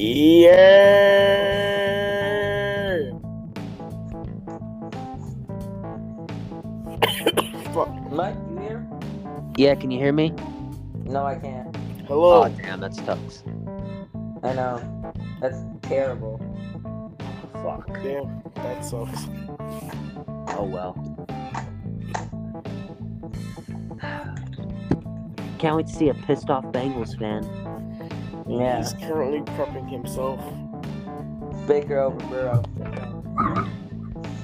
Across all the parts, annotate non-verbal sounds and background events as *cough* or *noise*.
Yeah. *coughs* Fuck. Mike, you here? Yeah, can you hear me? No, I can't. Hello. Oh, damn, that sucks. I know. That's terrible. Fuck. Damn, that sucks. Oh well. *sighs* Can't wait to see a pissed off Bengals fan. Yeah. He's currently prepping himself. Baker over Burrow.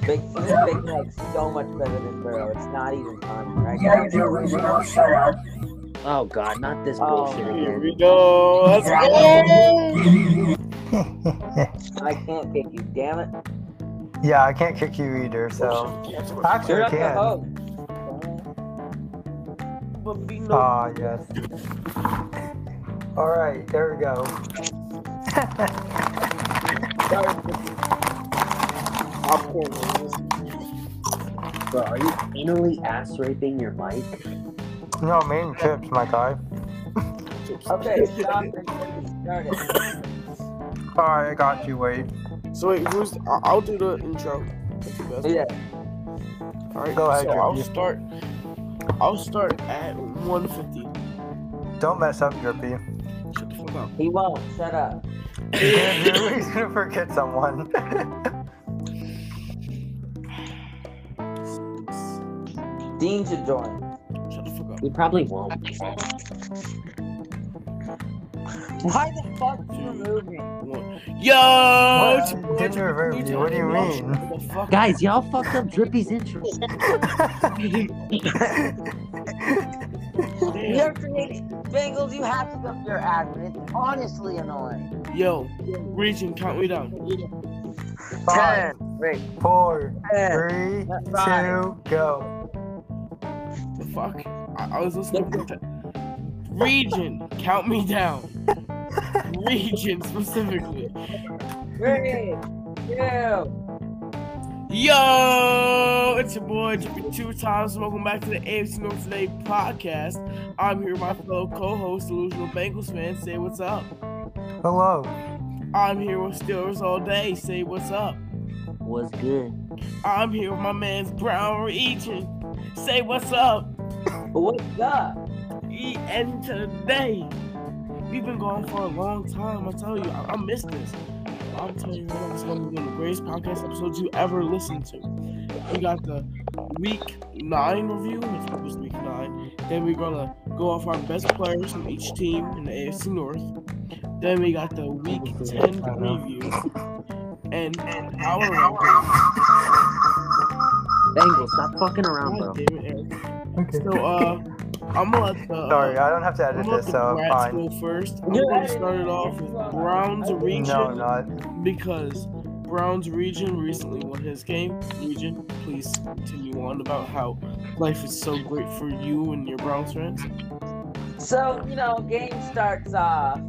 Big, Big Mike's so much better than Burrow. It's not even fun, right? guys? Oh god, not this Oh, bullshit Here again. we go. Let's go. I can't kick you, damn it. yeah, I can't kick you either, so. Actually, You're I not the can. host. Bambino. Yes. Alright, there we go. Bro, are you anally ass raping your mic? No, main chips, my guy. Okay, *laughs* stop it. Alright, I got you, wait. So wait, who's? I- I'll do the intro. If you guys- Yeah. All right. Go ahead, So I'll start. I'll start at 150. Don't mess up, Drippy. Shut the fuck up. He won't. Shut up. He's gonna forget someone. Dean should join. Shut the fuck up. We probably won't. Why the fuck did you remove me? Yo! it's your boy, Didn't Drippy remove Dude. you, what do you mean? shut the fuck Guys, y'all fucked up Drippy's intro. *laughs* *laughs* You're creating Bengals, you have to go your admin. It's honestly annoying. Yo, region, count me down. Five, Wait. four, Ten. three, Five. two, go. The fuck? I, I was listening to that. Region, count me down. *laughs* Region specifically. Three. Two. Yo, it's your boy Drippy Two Times. Welcome back to the AFC North Today podcast. I'm here with my fellow co-host, Delusional Bengals fan. Say what's up. Hello. I'm here with Steelers all day. Say what's up. What's good. I'm here with my man's Brown Region. Say what's up. What's up? E- And today, we've been going for a long time. I tell you, I, I missed this. I'm telling you, right now, it's going to be one of the greatest podcast episodes you ever listened to. We got the week nine review, which was week nine. Then we're gonna go off our best players from each team in the AFC North. Then we got the week ten preview and and our rankings. Bengals, stop fucking around, bro. God damn it, Eric. Okay. So, uh, I'm gonna let the uh, Sorry, I don't have to I'm edit this, so the I'm Brats fine. go first. I'm gonna start it off with Browns region No, not. because Browns region recently won his game. Region, please continue on about how life is so great for you and your Browns fans. So, you know, game starts off.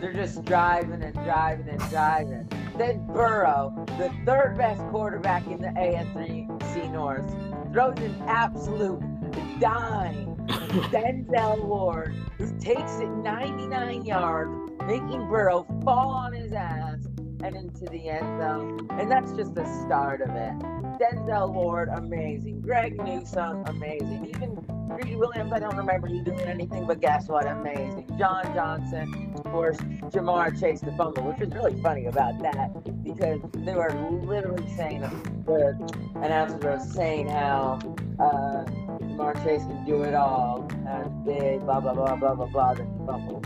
They're just driving and driving and driving. Then Burrow, the third best quarterback in the AFC North, throws an absolute dime. Denzel Ward, who takes it 99 yards, making Burrow fall on his ass and into the end zone. And that's just the start of it. Denzel Ward, amazing. Greg Newsome, amazing. Even Greedy Williams, I don't remember you doing anything, but guess what? Amazing. John Johnson, of course, Ja'Marr chased the fumble, which was really funny about that because they were literally saying, the announcers were saying how uh, Chase can do it all, and big, blah, blah, blah, blah, blah, blah, then he.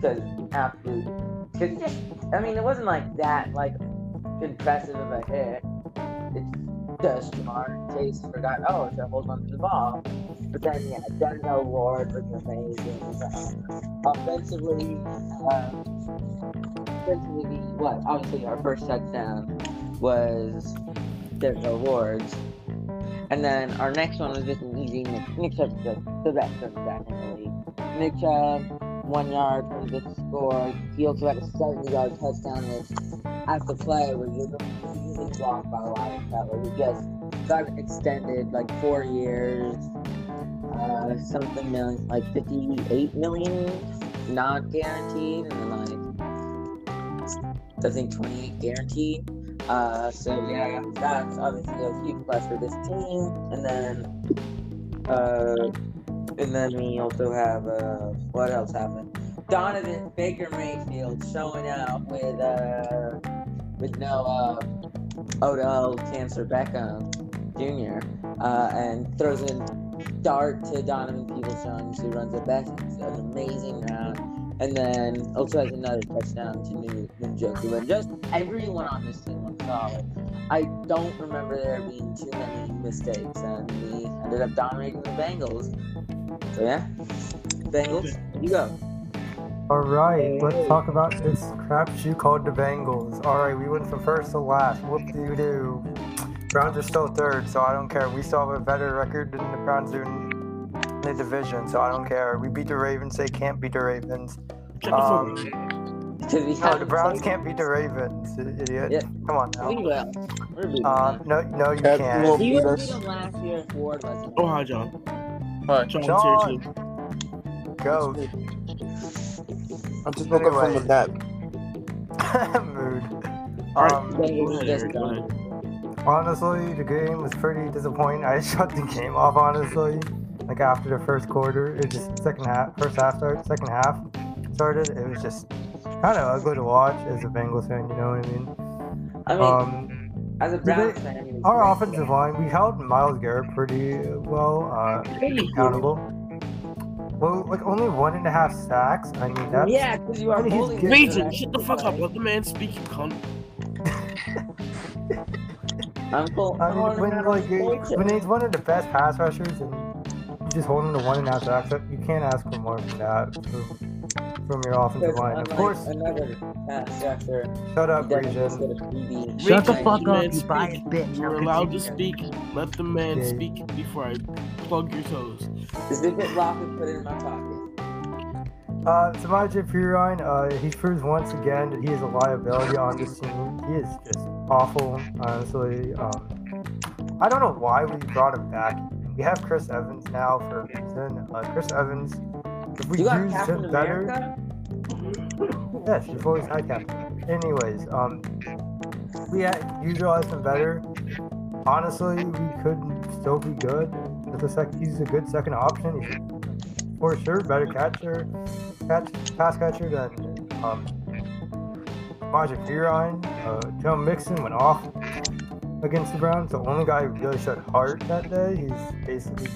Because absolute, just, I mean, it wasn't like that, like, impressive of a hit. It's just Chase forgot, oh, it's a hold on to the ball. But then, yeah, Denzel Ward was amazing. Uh, offensively, uh, offensively, what? Obviously, our first touchdown was Denzel Ward's. And then our next one was just an easy Nick, Nick Chubb's the, the back in the league. Nick Chubb, one yard from the score. He also had a 70 yard touchdown that at the play was usually blocked by a lot of fellas. He just got extended like four years, uh, something million, like 58 million, not guaranteed, and then like I think 28 guaranteed. Uh, so yeah, that's obviously a huge plus for this team. And then, uh, and then we also have uh, what else happened? Donovan Baker Mayfield showing out with uh, with no uh, Odell Cancer Beckham Jr. Uh, and throws in dart to Donovan Peoples-Jones, who runs it back. It's an amazing round. And then also has another touchdown to New Njoku. And just everyone on this team was. I don't remember there being too many mistakes, and we ended up dominating the Bengals. So yeah, Bengals, you go. All right, let's talk about this crap crapshoot called the Bengals. All right, we went from first to last. Whoop de doo. Browns are still third, so I don't care. We still have a better record than the Browns do in the division, so I don't care. We beat the Ravens. They can't beat the Ravens. Shut the fuck Um, up. *laughs* Because we no, the Browns can't beat the Ravens, idiot. Yeah. Come on We now. will. We're Uh, no, no, you Cat can't. will We beat were us. beating last year if Ward wasn't. Oh, hi, John. Hi. John's John. here too. Go. I just woke up from a Anyway. nap. *laughs* Mood. Um, Go just Eric, go done. ahead. Honestly, the game was pretty disappointing. I *laughs* shut the game off. Honestly, like after the first quarter, it just second half, first half started, second half started. It was just kind of ugly to watch as a Bengals fan. You know what I mean? I mean, Um, as a Browns they- fan, it was our great. offensive line, we held Myles Garrett pretty well, uh, accountable. Well, like only one and a half sacks. I mean, that's Yeah, because you are I mean, he's bullying Regent, shut the fuck up. way. Let the man speak, you cunt. *laughs* I'm cool. I mean, when like you- when he's one of the best pass rushers and you just hold him to one and a half sacks, you can't ask for more than that from, from your offensive line. Of course, another pass rusher. shut up, he definitely Region. just got a PB. Shut the fuck up, man you biased speak. bitch. You're Now allowed to continue. speak. Let the man Okay. speak before I plug your toes. This is get locked and put it in my pocket. Uh, Samaje Perine, uh, he proves once again that he is a liability on this team. He is just awful, honestly. Um, I don't know why we brought him back. We have Chris Evans now for a reason. Uh, Chris Evans, if we You got used Captain him better, yes, you've always had Captain. Anyways, um, we had utilized him better. Honestly, we could still be good. With a sec- he's a good second option. For sure better catcher, catch, pass catcher than um, Majik Perine. Uh, Joe Mixon went off against the Browns. The only guy who really showed heart that day. He's basically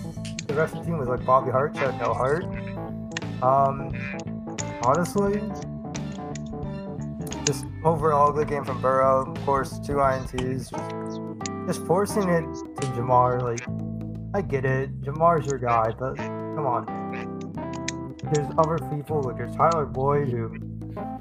the rest of the team was like Bobby Hart showed no heart. Um, honestly, just overall good game from Burrow. Of course, two ints. Just, just forcing it to Ja'Marr. Like, I get it. Ja'Marr's your guy, but come on. There's other people. Like there's Tyler Boyd who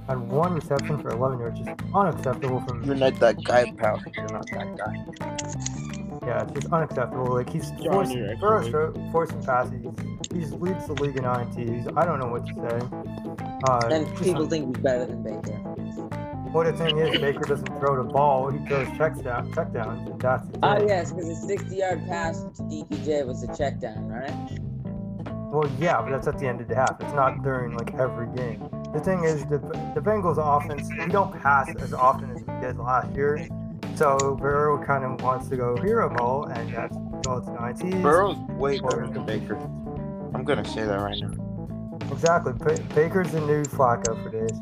had one reception for 11 yards, just unacceptable from. You're not that guy, pal. You're not that guy. Yeah, it's just unacceptable. Like he's John, forcing, you're Burrow's forcing passes. He's leads the league in ints. I don't know what to say. Uh, And people think he's better than Baker. Well, the thing is, Baker doesn't throw the ball; he throws checks down, check downs, and that's it. Oh yes, because a 60-yard pass to DPJ was a check down, right? Well, yeah, but that's at the end of the half. It's not during like every game. The thing is, the the Bengals' offense we don't pass as often as we did last year. So Burrow kind of wants to go hero ball, and that's results in ITs. Burrow's way better than Baker. I'm gonna say that right now. Exactly. Ba- Baker's the new Flacco for days.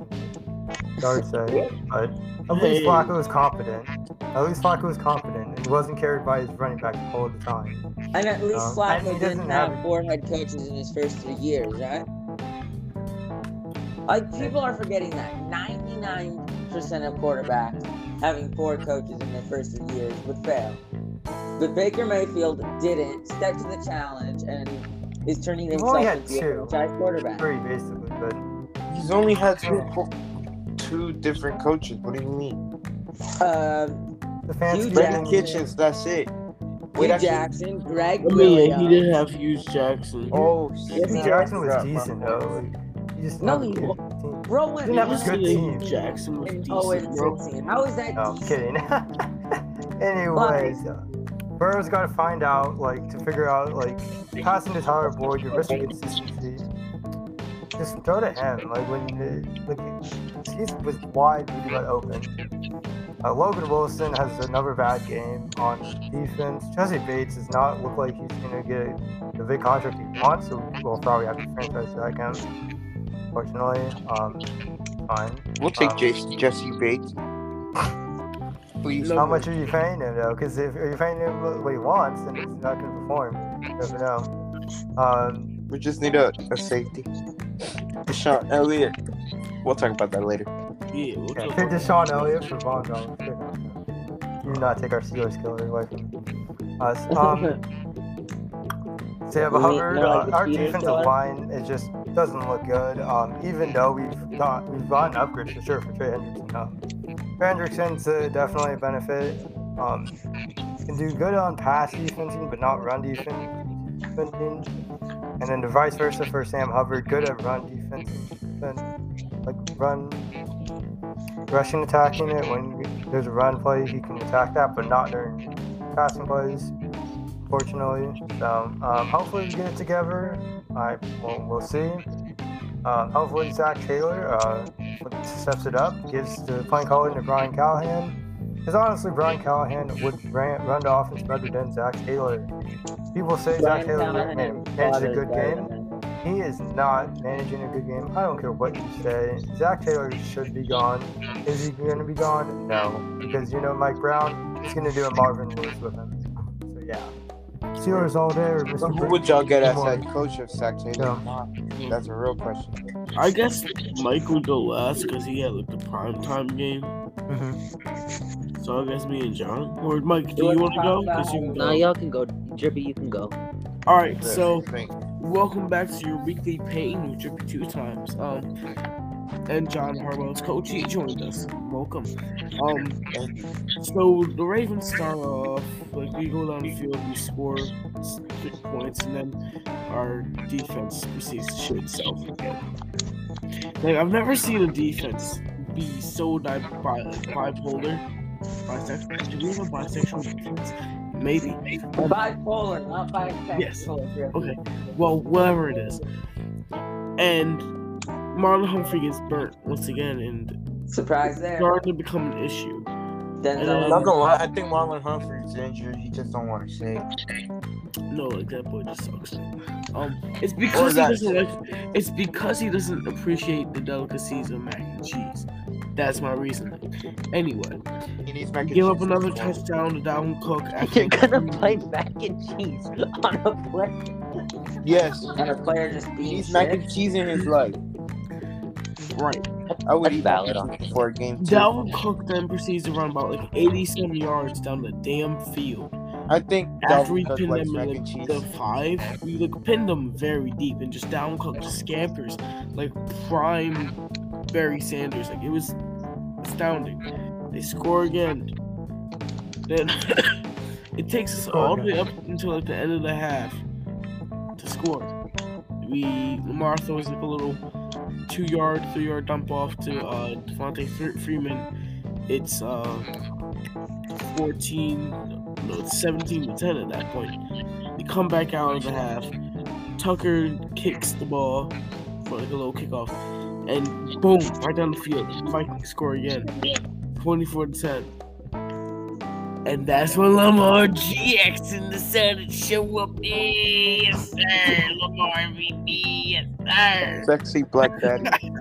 Sorry to say, but at Hey. least Flacco was confident. At least Flacco was confident, he wasn't carried by his running back all the time. And at least Um, Flacco didn't doesn't have have- four head coaches in his first three years, right? Like people are forgetting that 99% of quarterbacks having four coaches in their first three years would fail. But Baker Mayfield didn't step to the challenge and is turning He himself only had into a two. franchise quarterback. Three, basically, but He's only had two, two different coaches. What do you mean? Um, the fancy Hue Brandon Jackson. Kitchens. That's it. Hue actually- Jackson, Gregg I mean, yeah, he Williams. did have Hughes Jackson. Oh, Yes, shit. he Hue did. Jackson was decent though. Like, he just No, didn't he have a good team. Bro went Didn't have a good team. Hughes Jackson was decent, 0 and bro. 16. How is that No, I'm kidding. *laughs* Anyways, uh, Burrow's got to find out, like, to figure out, like, passing to Tyler Boyd, your risk of consistency. just throw to him. Like when uh, like he's with wide, really wide open. Uh, Logan Wilson has another bad game on defense. Jessie Bates does not look like he's gonna get the big contract he wants, so we'll probably have to franchise tag him. Fortunately, um, fine. We'll take Um, Jessie Bates. *laughs* Please. How much are you paying him though? Because if you're paying him what he wants, then he's not gonna perform. You never know. Um, We just need a, a safety. DeShon Elliott. We'll talk about that later. Yeah, we'll yeah, talk trade about- DeShon Elliott for Vonn Bell. Do not take our Steelers killer away from us. *laughs* Um, Sam You mean Hubbard, more uh, our Steelers defensive killer? line it just doesn't look good. Um, even though we've got we've gotten upgrades for sure for Trey Hendrickson. Trey Hendrickson's uh, definitely a benefit. Um, can do good on pass defensing, but not run defense. And then the vice versa for Sam Hubbard, good at run defense, like run rushing attacking it. When there's a run play, he can attack that, but not during passing plays fortunately. So um, hopefully we get it together. I well, we'll see. Um, hopefully Zac Taylor uh, steps it up, gives the playing calling to Brian Callahan. Because honestly, Brian Callahan would ran, run the offense better than Zac Taylor. People say Zac Taylor man, managed a good game. He is not managing a good game. I don't care what you say. Zac Taylor should be gone. Is he going to be gone? No. Because you know Mike Brown is going to do a Marvin Lewis with him. So yeah. Steelers all there. So who would y'all get as Come head coach if Zac Taylor? That's a real question. I guess Mike would go last because he had like the prime time game. Mhm. So I guess me and John. Or Mike, do you want to go? Because you can No, go. y'all can go. Drippy, you can go. All right. So welcome back to your weekly pain with Drippy two times. Um, and John Harwell's coach he joined us. Welcome. Um, so the Ravens start off like we go down the field, we score six points, and then our defense proceeds to shit itself again. Like I've never seen a defense be so di- bi- bipolar. Bisexual. Do we have a bisexual defense? Maybe. Bipolar, not bisexual. Yes. Okay. Well, whatever it is. And Marlon Humphrey gets burnt once again, and Surprise there. starting to become an issue. Denzel. I'm not gonna lie, I think Marlon Humphrey's injured. He just don't want to say. No, like that boy just sucks. Um, it's because he doesn't like. It's because he doesn't appreciate the delicacies of mac and cheese. That's my reasoning. Anyway, He needs mac and give up cheese. another touchdown to Dalvin Cook. *laughs* after- You're gonna play mac and cheese *laughs* on a play. Yes, And a player just he being needs mac and cheese in his life. Right. I would That's eat valid mac and cheese for a game too. Dalvin Cook then proceeds to run about like 87 yards down the damn field. I think After we Dalvin pinned them in like, the five, we like pinned them very deep and just down cook just scampers like prime Barry Sanders. Like it was astounding. They score again. Then *coughs* it takes us all the way up until like the end of the half to score. We Lamar throws like a little two yard, three yard dump off to uh Devonta Freeman. It's uh 14 no, it's 17 to 10 at that point. We come back out of the half. Tucker kicks the ball for like a little kickoff. And boom, right down the field. Vikings score again. 24 to 10. And that's when Lamar Jackson decided to show up. Yes, sir. Lamar MVP. Yes, sir. Sexy black daddy. *laughs*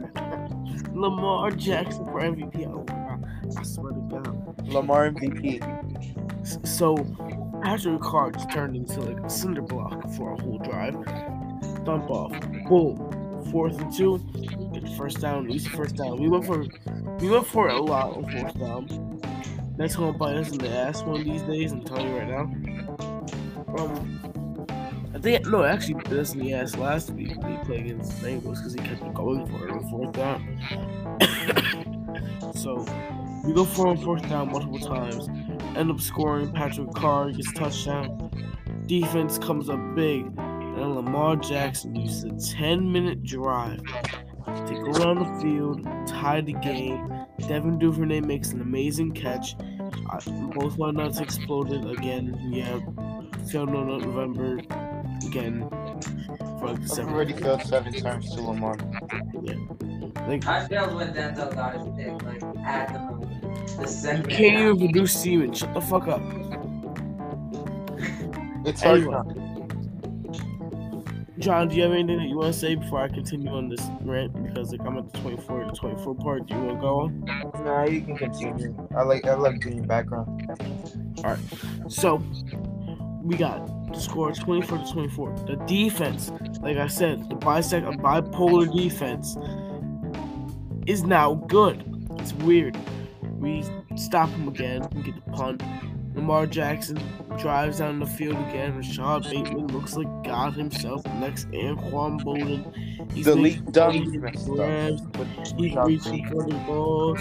Lamar Jackson for MVP. Oh. I swear to God. Lamar MVP. So Patrick Carr just turned into like a cinder block for a whole drive. Dump off. Boom. Fourth and two. Get the first down. Easy first down. We went for we went for a lot on fourth down. Next one will bite us in the ass one of these days, I'm telling you right now. Um I think no, actually bit us in the ass last week when he played against the Bengals because he kept going for it on fourth down. *coughs* so we go for on fourth down multiple times end up scoring. Patrick Carr gets touchdown. Defense comes up big. And Lamar Jackson uses a 10 minute drive to go around the field, tie the game. Devin Duvernay makes an amazing catch. Uh, both my nuts exploded again. Yeah, failed no nut November again. For like I've seventh. already failed seven times to Lamar. Yeah. Like I feel when Denzel got his pick, like at the moment. The you can't even produce semen. Shut the fuck up. It's hard Anyway. John, do you have anything that you want to say before I continue on this rant? Because like I'm at the 24 to 24 part. Do you want to go on? Nah, you can continue. I like I like being background. All right, so we got the score 24 to 24. The defense, like I said, the bisect a bipolar defense is now good. It's weird. We stop him again and get the punt. Lamar Jackson drives down the field again. Rashod Bateman looks like God himself. Next, Anquan Boldin. He's The league dumb crazy messed up. grabs. He's reaching for the ball.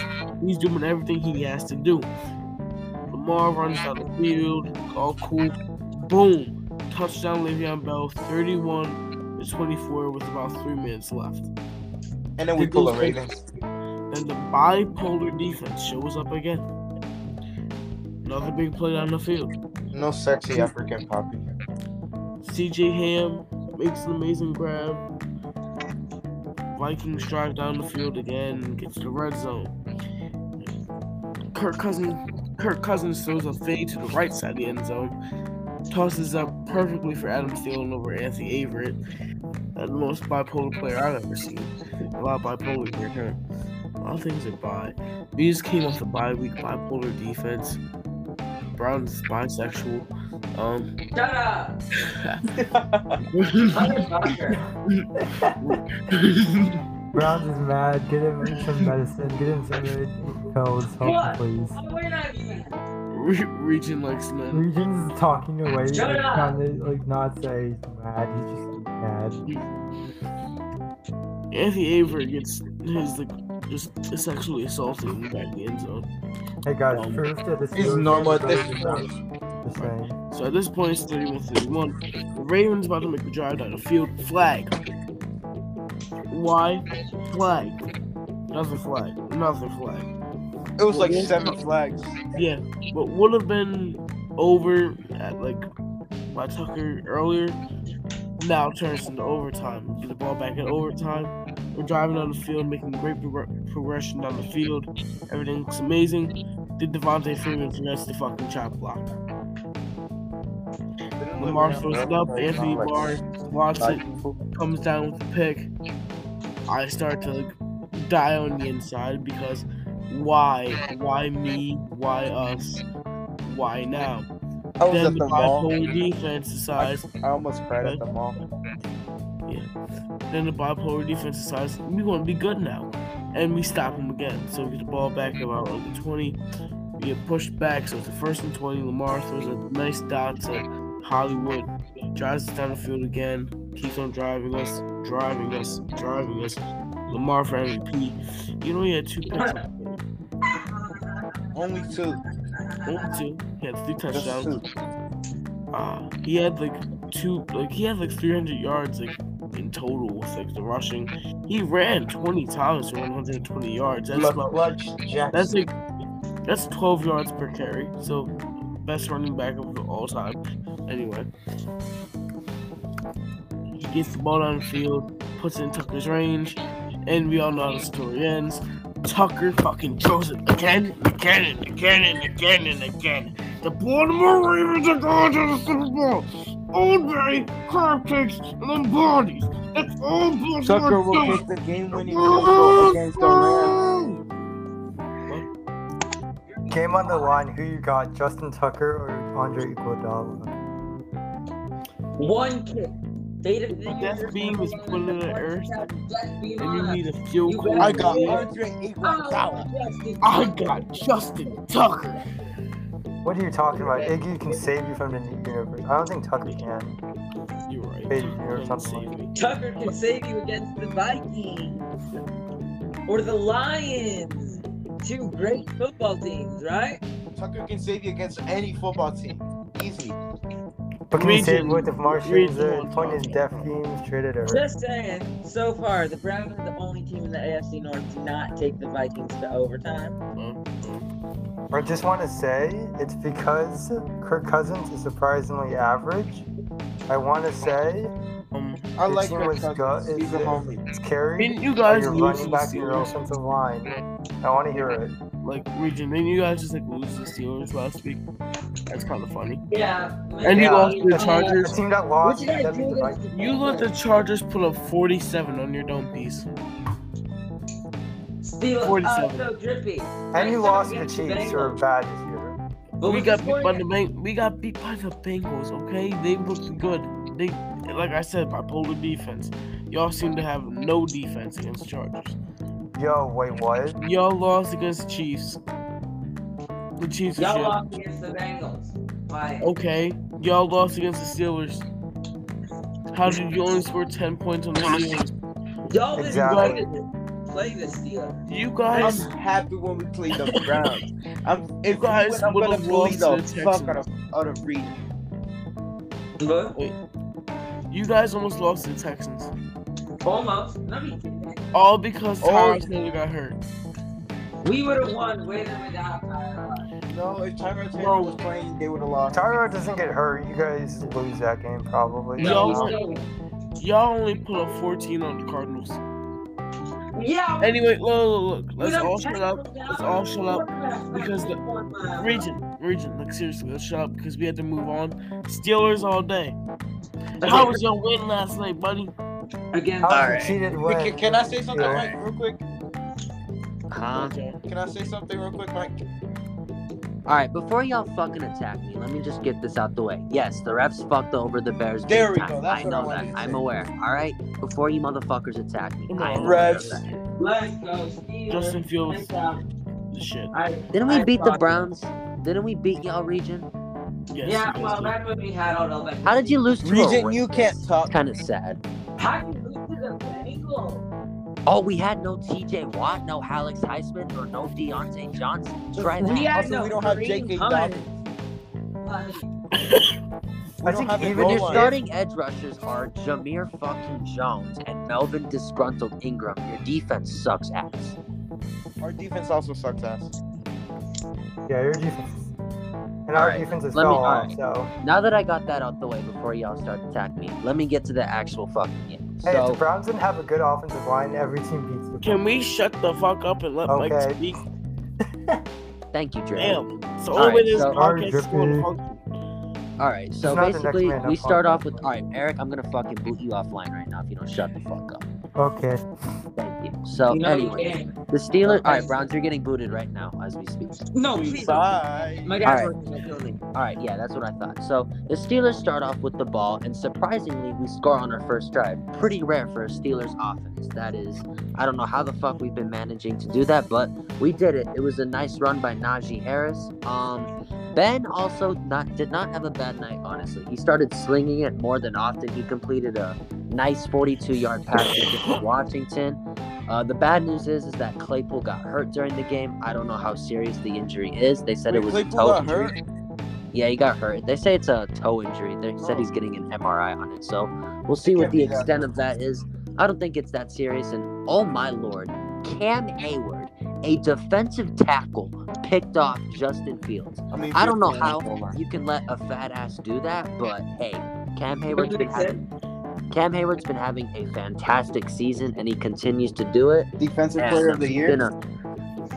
He's doing everything he has to do. Lamar runs down the field. All cool. Boom. Touchdown, Le'Veon Bell. 31 to 24 with about three minutes left. and then we pull the Ravens. And the bipolar defense shows up again. Another big play down the field. No sexy African poppy. CJ Ham makes an amazing grab. Vikings drive down the field again, and gets the red zone. Kirk Cousins, Kirk Cousins throws a fade to the right side of the end zone, tosses up perfectly for Adam Thielen over Anthony Averett. That's the most bipolar player I've ever seen. A lot of bipolar here, huh? A lot of things are bi. We just came off the bye week, bipolar defense. Brown's bisexual. Um, Shut up! Motherfucker. Browns is mad. Get him some medicine. Get him some red pills. Help What? him, please. We're not even. Re- Region likes men. Regent's is talking away. Shut like, up. trying to like not say he's mad. He's just mad. Anthony Averett gets his like just sexually assaulted in the back of the end zone. Hey guys, Um, proof that the It's normal at this point. Browns. Just. So at this point, it's 31 31. The Ravens about to make the drive down the field. Flag. Why? Flag. Another flag. Another flag. It was like seven flags. Yeah, but would have been over at like by Tucker earlier. Now turns into overtime. Get the ball back in overtime. We're driving on the field, making great progr- progression down the field. Everything looks amazing. Did Devonta Freeman forgets the fucking chop block? Lamar throws it up. Anthony Barr blocks it. comes down with the pick, I start to like die on the inside because why? Why me? Why us? Why now? I was then at the the mall. bipolar defense decides. I almost cried at the mall. Then the bipolar defense decides we want to be good now, and we stop them again. So we get the ball back about like the twenty. We get pushed back, so it's the first and twenty. Lamar throws a nice dot to Hollywood, drives us down the field again, keeps on driving us, driving us, driving us. Lamar for MVP. You know he had two picks. *laughs* Only two. Only two. He had three touchdowns. two. Uh, he had like two, like he had like 300 yards like in total with like the rushing. He ran 20 times for 120 yards. That's about, that's like that's 12 yards per carry. So best running back of all time. Anyway, he gets the ball down the field, puts it in Tucker's range, and we all know how the story ends. Tucker fucking throws it again, again, and again, and again, and again. The Baltimore Ravens are going to the Super Bowl. Old Bay, crab cakes, and then bodies. That's all Baltimore Tucker will does. kick the game-winning field goal against the Rams. Game on the line. Who you got? Justin Tucker or Andre Iguodala? One kick. They didn't. they Death beam is put in the earth, and you need a field You goal. I got Yeah. Andre oh, Iguodala. Oh, I got Justin Tucker. What are you talking about? Iggy can save you from the universe. I don't think Tucker can. You're right. Hey, Tucker or something save like me. Tucker can save you against the Vikings or the Lions. Two great football teams, right? Tucker can save you against any football team. Easy. But can you save Region- with if Martians region are one point is talking. deaf teams traded or Just saying. So far, the Browns are the only team in the AFC North to not take the Vikings to overtime. Uh, I just want to say it's because Kirk Cousins is surprisingly average. I want to say Um, I like team Kirk was Cousins. good. He's a It's, homie. it's I carried mean, you guys your lose to running back and your Steelers. offensive line. I want to hear it. Like region, then you guys just like lose the Steelers last week. That's kind of funny. Yeah. And you lost to the The Chargers. team that What lost, you that beat the against Vikings. the You let the Chargers put up 47 on your dome piece. Steelers. 47. Uh, so drippy. And you lost to the Chiefs, who are bad this year. What we was got beat by the again? Bang- We got beat by the Bengals. Okay, they looked good. They, like I said, bipolar defense. Y'all seem to have no defense against the Chargers. Yo, wait, what? Y'all lost against the Chiefs. The Chiefs are Y'all lost against the Bengals. Why? Okay, y'all lost against the Steelers. How did you only score 10 points on the Steelers? Y'all Exactly. Play the, Steelers. You I'm guys, happy when we play the *laughs* Browns. I'm, if guys we win, I'm gonna bully lost the to the fuck out of, out of Reed. What? you guys almost lost to the Texans. Almost. Let me. All because Oh. Tyrod Taylor got hurt. We would have won with or without Tyrod. No, if Tyrod Taylor Bro. was playing, they would have lost. Tyrod doesn't get hurt. You guys lose that game probably. No. No, Y'all- we Y'all only put up 14 on the Cardinals. Still- Yeah. Anyway, look, look, look. Let's done all shut up. Let's all shut up. because the- Region, region. Like seriously, let's shut up because we had to move on. Steelers all day. How was your win last night, buddy? Again, Alright. a cheated Hey, win? Can, can I say something, Yeah. Mike, real quick? Huh? Can I say something real quick, Mike? All right, before y'all fucking attack me, let me just get this out the way. Yes, the refs fucked over the Bears. big There we time. go, that's I what I know wanted that. to I'm say. aware. All right, before you motherfuckers attack me, Come I am on, aware of refs. that. Let's go, Steelers. Justin Fields, the shit. I- Didn't we I beat the thought- Browns? Didn't we beat y'all, Region? Yes, Yeah, well, did. that's when we had all those. like, How did you lose to Region, a you can't talk. Kind of sad. How did you lose to the Bengals? Oh, we had no T.J. Watt, no Alex Highsmith, or no Diontae Johnson. Try We that. had Also, no we don't have Kareem J.K. Dobbins. I think even Your starting edge rushers are Jamir fucking Jones and Melvin Disgruntled Ingram. Your defense sucks ass. Our defense also sucks ass. Yeah, your defense. And our Alright, defense is let me- off, alright. so. Now that I got that out the way before y'all start attacking me, let me get to the actual fucking game. Hey, if the Browns didn't have a good offensive line, every team beats the Can we shut the fuck up and let Mike Okay. speak? *laughs* thank you, Dre. Damn. So All right, only this so- podcast is going to Drippy. function. All right, so It's not the next basically, we start off with. All right, Eric, I'm gonna fucking boot you offline right now if you don't shut the fuck up. Okay. Thank you. So, you know you anyway, the Steelers. All right, Browns, you're getting booted right now as we speak. No, please. Bye. My All dad's right. working in the building. All right, yeah, that's what I thought. So the Steelers start off with the ball, and surprisingly, we score on our first drive. Pretty rare for a Steelers offense. That is, I don't know how the fuck we've been managing to do that, but we did it. It was a nice run by Najee Harris. Um, Ben also not did not have a bad night. Honestly, he started slinging it more than often. He completed a nice 42-yard pass to Washington. Uh, the bad news is, is that Claypool got hurt during the game. I don't know how serious the injury is. They said Wait, it was Claypool a toe got injury. hurt? Yeah, he got hurt. They say it's a toe injury. They said he's getting an MRI on it. So we'll see what the extent of that is. I don't think it's that serious. And oh my lord, Cam Heyward, a defensive tackle, picked off Justin Fields. I mean, I don't know how you can let a fat ass do that, but hey, Cam Heyward's did been having Cam Heyward's been having a fantastic season, and he continues to do it. Defensive And player of the year. a-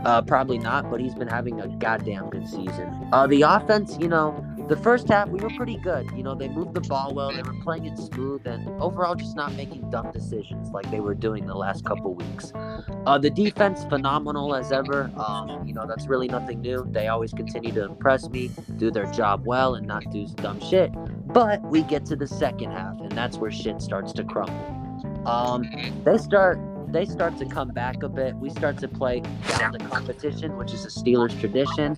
uh, probably not, but he's been having a goddamn good season. Uh, the offense, you know, the first half we were pretty good. You know, they moved the ball well, they were playing it smooth, and overall just not making dumb decisions like they were doing the last couple weeks. Uh, the defense, phenomenal as ever. Um, you know, that's really nothing new. They always continue to impress me, do their job well, and not do dumb shit. But we get to the second half, and that's where shit starts to crumble. Um, they start they start to come back a bit. We start to play down the competition, which is a Steelers tradition.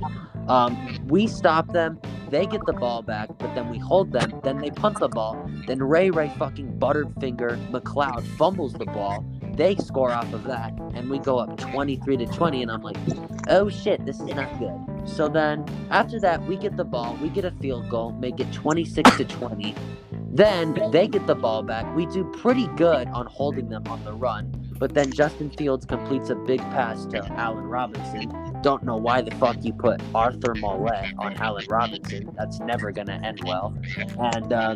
Um, we stop them. They get the ball back, but then we hold them. Then they punt the ball. Then Ray Ray fucking Butterfinger McCloud fumbles the ball. They score off of that, and we go up 23 to 20. And I'm like, oh shit, this is not good. So then after that, we get the ball. We get a field goal, make it 26 to 20. Then they get the ball back. We do pretty good on holding them on the run. But then Justin Fields completes a big pass to Allen Robinson. Don't know why the fuck you put Arthur Maulet on Allen Robinson. That's never gonna end well. And uh,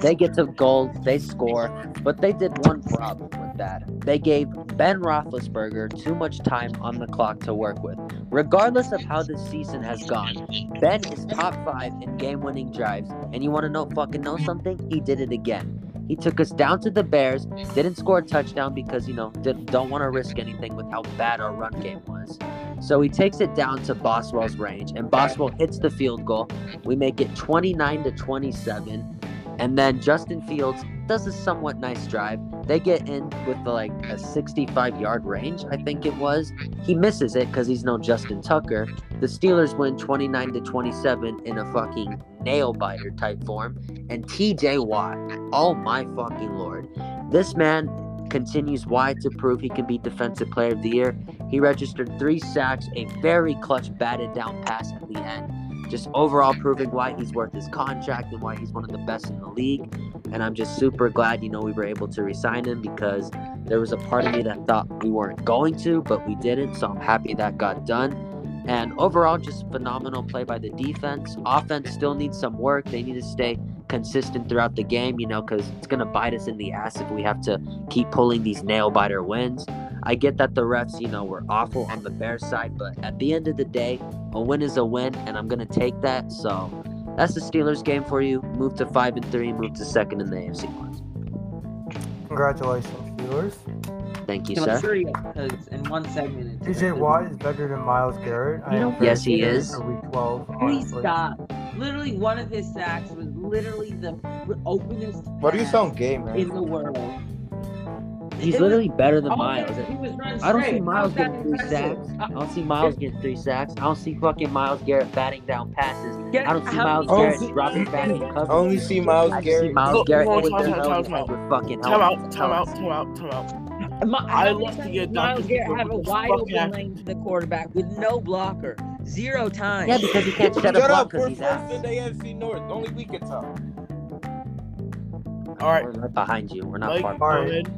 they get to goal, they score, but they did one problem with that. They gave Ben Roethlisberger too much time on the clock to work with. Regardless of how this season has gone, Ben is top five in game-winning drives. And you want to know fucking know something? He did it again. He took us down to the Bears, didn't score a touchdown because, you know, did, don't want to risk anything with how bad our run game was. So he takes it down to Boswell's range, and Boswell hits the field goal. We make it 29 to 27. And then Justin Fields does a somewhat nice drive. They get in with like a 65 yard range, I think it was. He misses it because he's no Justin Tucker. The Steelers win 29 to 27 in a fucking nail biter type form. And TJ Watt, oh my fucking lord. This man continues why to prove he can be Defensive Player of the Year. He registered three sacks, a very clutch batted down pass at the end. Just overall proving why he's worth his contract and why he's one of the best in the league. And I'm just super glad, you know, we were able to resign him because there was a part of me that thought we weren't going to, but we didn't. So I'm happy that got done. And overall, just phenomenal play by the defense. Offense still needs some work. They need to stay consistent throughout the game, you know, because it's going to bite us in the ass if we have to keep pulling these nail biter wins. I get that the refs, you know, were awful on the Bears side, but at the end of the day, a win is a win, and I'm going to take that. So that's the Steelers game for you. Move to 5 and 3, move to second in the AFC. Congratulations, Steelers. Thank you, Can sir. I hurry up? Because in one segment, it's TJ Watt is better than Myles Garrett. I You know- Yes, he scared is. For week 12, Please honestly. stop. Literally, one of his sacks was literally the openest What do you pass sound gay, man? in the world. He's It literally better than All Myles. he was I don't see. Myles getting three impressive? sacks. I don't see uh-uh. Myles getting three sacks. I don't see fucking Myles Garrett batting down passes. Get- I don't see Myles Garrett Oh, dropping back in *laughs* I only see Myles I just see Garrett. Myles Look, Garrett hold on, hitting time out, time out. with fucking Time out, time out, time out, time out. Mi- I love to get Myles Dr. Garrett have a wide open happened? lane to the quarterback with no blocker, zero times. Yeah, because he can't set a Shut block up. because We're first in the AFC North. Only we can talk. All right, We're right behind you. We're not Mike, far. go Alright. ahead.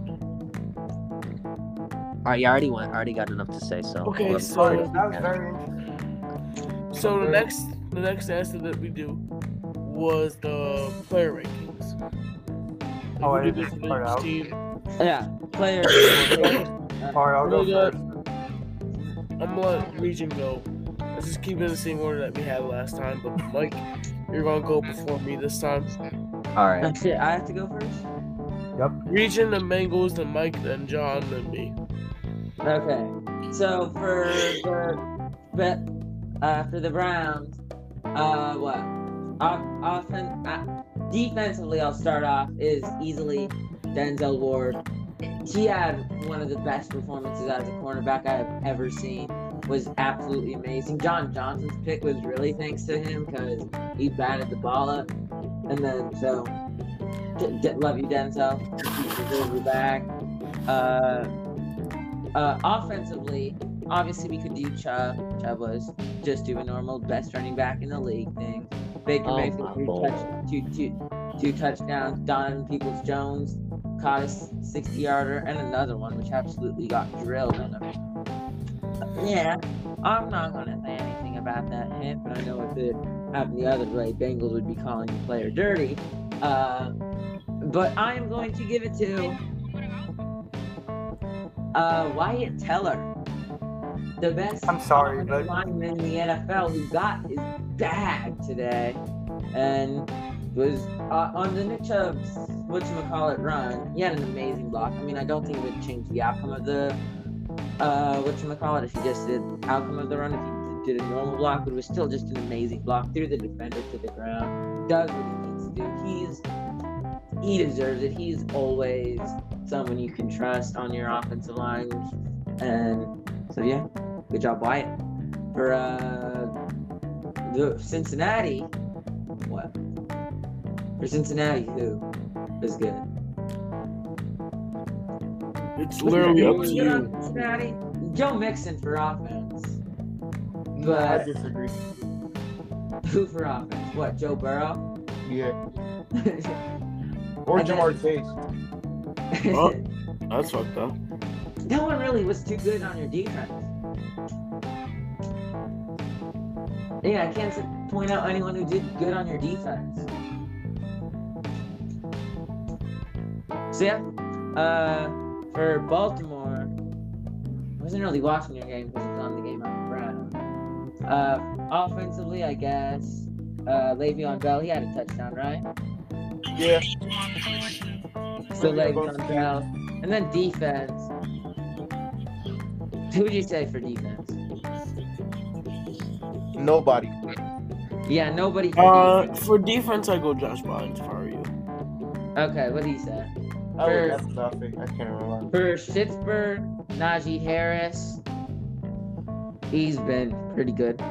All right, you already went. I already got enough to say. So Okay, let- so- that was very interesting. So the next, the next answer that we do was the player rankings. Oh, I we didn't this start out. team. Yeah, player. Alright, I'll go first. I'm gonna let Region go. Let's just keep it in the same order that we had last time. But Mike, you're gonna go before me this time. All right. That's it. I have to go first. Yep. Region, then Bengals, then Mike, then John, then me. Okay. So for the but uh, for the Browns, uh, what? Off, often, uh, defensively, I'll start off is easily Denzel Ward. He had one of the best performances as a cornerback I have ever seen. Was absolutely amazing. John Johnson's pick was really thanks to him because he batted the ball up, and then so D- D- love you Denzel. You back. Uh, uh, offensively, obviously we could do Chubb. Chubb was just doing normal best running back in the league thing. Baker Oh, Mayfield two, touch, two, two, two touchdowns. Donovan Peoples Jones caught a 60 yarder and another one, which absolutely got drilled on him. Yeah, I'm not going to say anything about that hit, but I know if it happened the other way, Bengals would be calling the player dirty. Uh, but I am going to give it to uh, Wyatt Teller, the best I'm sorry, but- lineman in the NFL who got his bag today and was uh, on the Nick Chubb's whatchamacallit run. He had an amazing block. I mean, I don't think it would change the outcome of the uh, whatchamacallit if he just did outcome of the run. If he did a normal block, but it was still just an amazing block. Threw the defender to the ground. Does what he needs to do. He's he deserves it. He's always someone you can trust on your offensive line. And so yeah, good job, Wyatt. For uh the Cincinnati, what? For Cincinnati, who is good? It's literally up to Who's good on you. Cincinnati, Joe Mixon for offense. I disagree. who for offense? What? Joe Burrow? Yeah. *laughs* Or And then- Ja'Marr Chase. *laughs* Oh. That's fucked up. no one really was too good on your defense. Yeah, I can't point out anyone who did good on your defense. So yeah, uh, for Baltimore, I wasn't really watching your game because it was on the game on Brown. Uh, offensively, I guess, uh, Le'Veon Bell, he had a touchdown, right? Yeah. So Yeah, Le'Veon both. Bell, and then defense. Who would you say for defense? Nobody. Yeah, nobody for Uh, defense. for defense, I go Josh Bynes. If I were you. Okay, what do you say? I For- would nothing. I can't remember. For Pittsburgh, Najee Harris, he's been pretty good.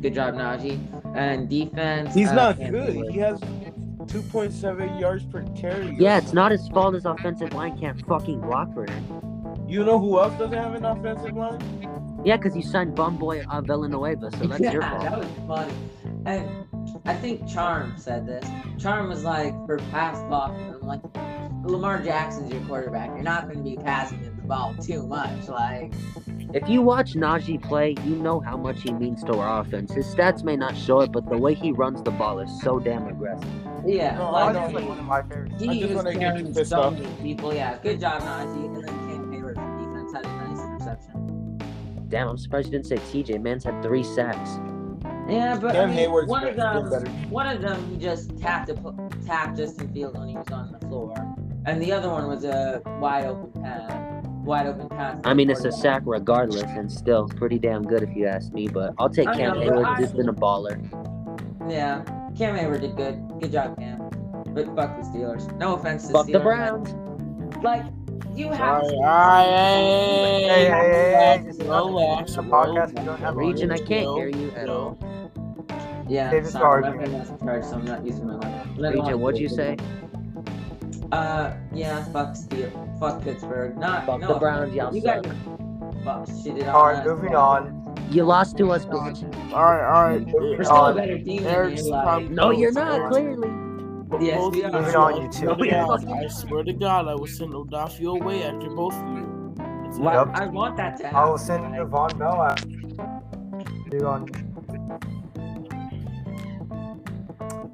Good job, Najee. And defense, He's uh, not good. He has 2.7 yards per carry. Yeah, it's not his fault his offensive line can't fucking block for him. You know who else doesn't have an offensive line? Yeah, because you signed Bum Boy of Villanueva, so that's yeah, your *laughs* that was funny. And I think Charm said this. Charm was like, for pass blocking, I'm like, Lamar Jackson's your quarterback. You're not going to be passing him the ball too much. Like, If you watch Najee play, you know how much he means to our offense. His stats may not show it, but the way he runs the ball is so damn aggressive. yeah, No, I like, know. Like one of my favorites. He I just wanna get carrying you pissed so off. people. Yeah, good job, Najee. And then Cam Heyward for defense had a nice interception. Damn, I'm surprised you didn't say TJ. Man's had three sacks. Yeah, but I Cam mean, Heyward's one of them, one of them, he just tapped a pu- tapped Justin Field when he was on the floor, and the other one was a wide open pass, wide open pass. I mean, it's a sack regardless, and still pretty damn good if you ask me. But I'll take I Cam Heyward. I- He's been a baller. Yeah, Cam Heyward did good. Good job, Cam. But fuck the Steelers. No offense to Fuck the Browns. Like, you have. Alright, alright, hey, Hey, hey, hey, hey, just relax, the podcast, we don't have Region, I can't hear you at all. Yeah, David sorry, Starr. my phone has a charge, so I'm not using my mic. Region, what'd you say? Uh, yeah, fuck Steel, fuck Pittsburgh. Not Fuck no the Browns, y'all You suck. guys fuck shitted on Alright, moving on. You lost to us, bitch. Alright, alright. We're uh, still a better team than you. Like, probably- No, you're not. Eric's- Clearly. Yes, both we of are. Moving on, I you two. swear to No, you're God, fucking- I swear to God, I will send Odafe Oweh after both of you. Why- Yep. I want that to I will send Devon Bell out. Do on.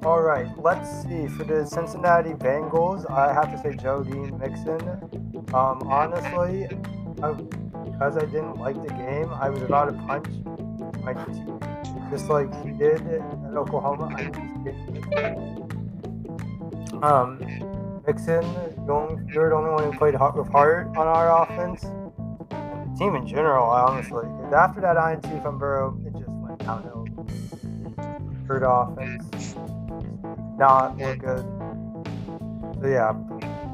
All right, let's see. For the Cincinnati Bengals, I have to say Joe Dean Mixon. Um, honestly, I, because I didn't like the game, I was about to punch my team, just like he did at Oklahoma. I just. Um, Mixon, you're the only one who played with heart on our offense. The team in general, honestly. after that INT from Burrow, it just went downhill. Hurt offense, not look good. So yeah,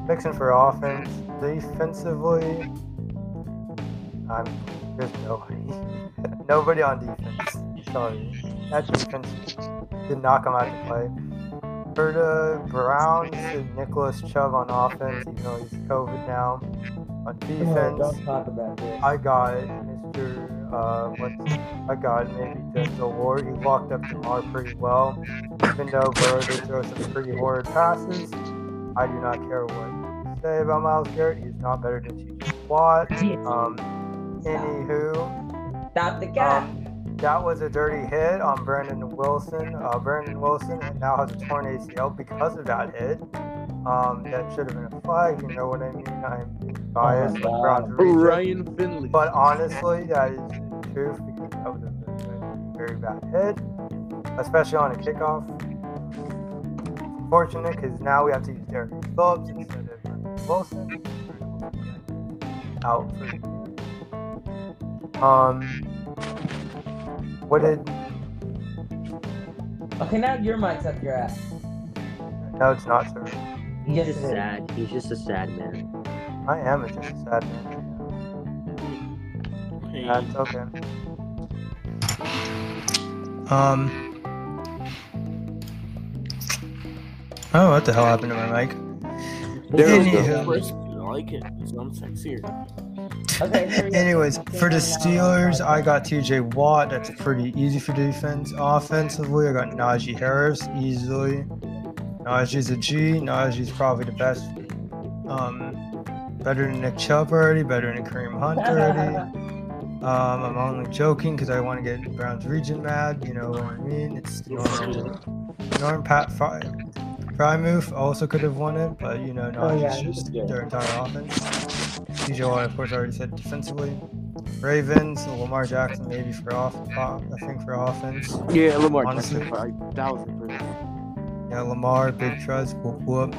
Mixon for offense. Defensively, I'm there's nobody. *laughs* nobody on defense. Sorry, that defense did not come out to play. For the Browns, Nicholas Chubb on offense, even though he's COVID now. On defense, Don't talk about this. I got Mr. Uh, what's I got maybe Denzel Ward. He locked up Ja'Marr pretty well. Even though Burrow did throw some pretty horrid passes, I do not care what you say about Myles Garrett. He's not better than TJ Watt. *laughs* Um, anywho, Stop the guy. um, that was a dirty hit on Brandon Wilson. Uh, Brandon Wilson now has a torn ACL because of that hit. Um, that should have been a flag. You know what I mean? I'm biased. Oh my with Browns God. research. Ryan Finley. But honestly, that is the truth because that was a very, very bad hit, especially on a kickoff. Fortunate because now we have to use Derek Phillips instead of Brandon Wilson. Out for um. What did? Okay, now your mic's up your ass. No, it's not, sir. He's Yes, just sad. He's just a sad man. I am a just a sad man. Hey, That's okay. Um. Oh, what the hell happened to my mic? There it's we go. I like it. It's I'm sexier. Okay, here we go. Anyways, for the Steelers, I got TJ Watt. That's pretty easy for defense. Offensively, I got Najee Harris easily. Najee's a G. Najee's probably the best um, better than Nick Chubb already, better than Kareem Hunt already. *laughs* Um, I'm only joking because I want to get Browns region mad. You know what I mean? It's normal. Norm Pat Fry. Freiermuth also could have won it, but you know, Oh, not yeah, just their entire offense. TJ Watt, of course, I already said defensively. Ravens, Lamar Jackson maybe for off, I think for offense. Yeah, Lamar Honestly. Jackson, five thousand percent. Yeah, Lamar, big trust, whoop whoop.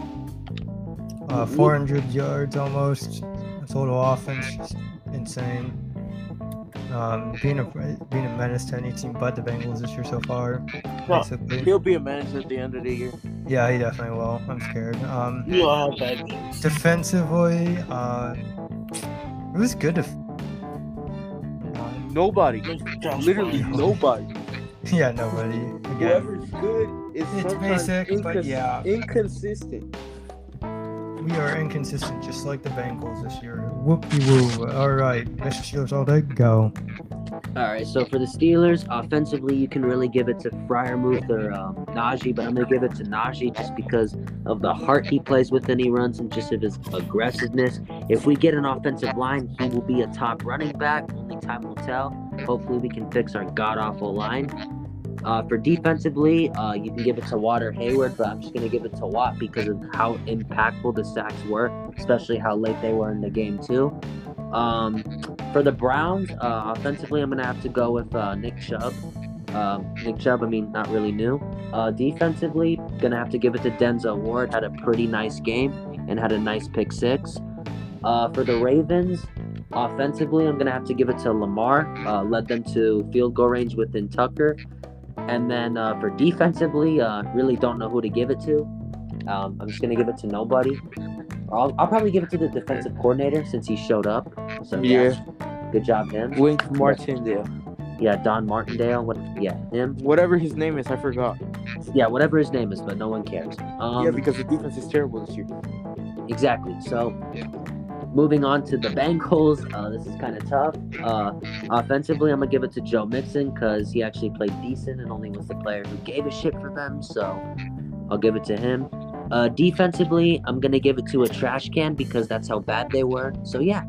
Uh, 400 yards almost. Total offense, just insane. Um, being a being a menace to any team but the Bengals this year so far. No, Basically. He'll be a menace at the end of the year. Yeah, he definitely will. I'm scared. Um, You all have bad games. defensively, uh, it was good. Def- uh, Nobody, literally nobody. *laughs* yeah, nobody. Again, Whoever's good is It's sometimes basic, but yeah. inconsistent. We are inconsistent, just like the Bengals this year. Whoopie woo. All right, Mr. Steelers all day. Go. All right, so for the Steelers, offensively, you can really give it to Freiermuth or um, Najee, but I'm going to give it to Najee just because of the heart he plays with when he runs and just of his aggressiveness. If we get an offensive line, he will be a top running back. Only time will tell. Hopefully, we can fix our god awful line. Uh, for defensively, uh, you can give it to Watt or Heyward, but I'm just going to give it to Watt because of how impactful the sacks were, especially how late they were in the game, too. Um, for the Browns, uh, offensively, I'm gonna have to go with uh, Nick Chubb. Um, Nick Chubb, I mean, not really new. Uh, defensively, gonna have to give it to Denzel Ward. Had a pretty nice game and had a nice pick six. Uh, for the Ravens, offensively, I'm gonna have to give it to Lamar. Led them to field goal range within Tucker. And then uh, for defensively, uh, really don't know who to give it to. Um, I'm just gonna give it to nobody. I'll, I'll probably give it to the defensive coordinator since he showed up. So yeah, good job him. Wink Martindale, Yeah, Don Martindale. What? Yeah, him. whatever his name is, I forgot. Yeah, whatever his name is, but no one cares. Um, yeah, because the defense is terrible this year. exactly. So, moving on to the Bengals. Uh, this is kind of tough. Uh, offensively, I'm gonna give it to Joe Mixon because he actually played decent and only was the player who gave a shit for them. So, I'll give it to him. Uh, defensively, I'm gonna give it to a trash can because that's how bad they were. So yeah.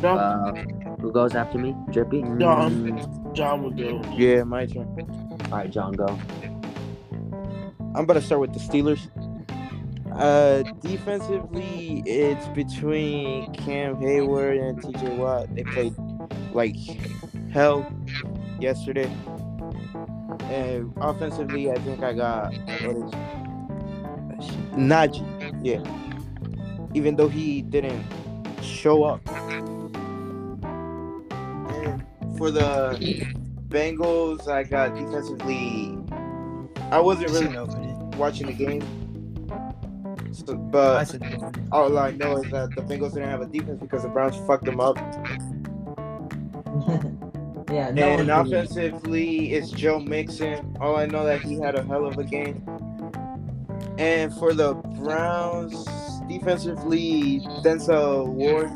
John, Uh, who goes after me? Drippy. John, John would go. Yeah, my turn. All right, John, go. I'm gonna start with the Steelers. Uh, defensively, it's between Cam Heyward and TJ Watt. They played like hell yesterday. And offensively, I think I got what is Najee. Yeah, even though he didn't show up. And for the Bengals, I got defensively. I wasn't really watching the game. But all I know is that the Bengals didn't have a defense because the Browns fucked them up. *laughs* yeah, no and offensively, it's Joe Mixon. All I know that he had a hell of a game. And for the Browns, defensively, Denzel Ward.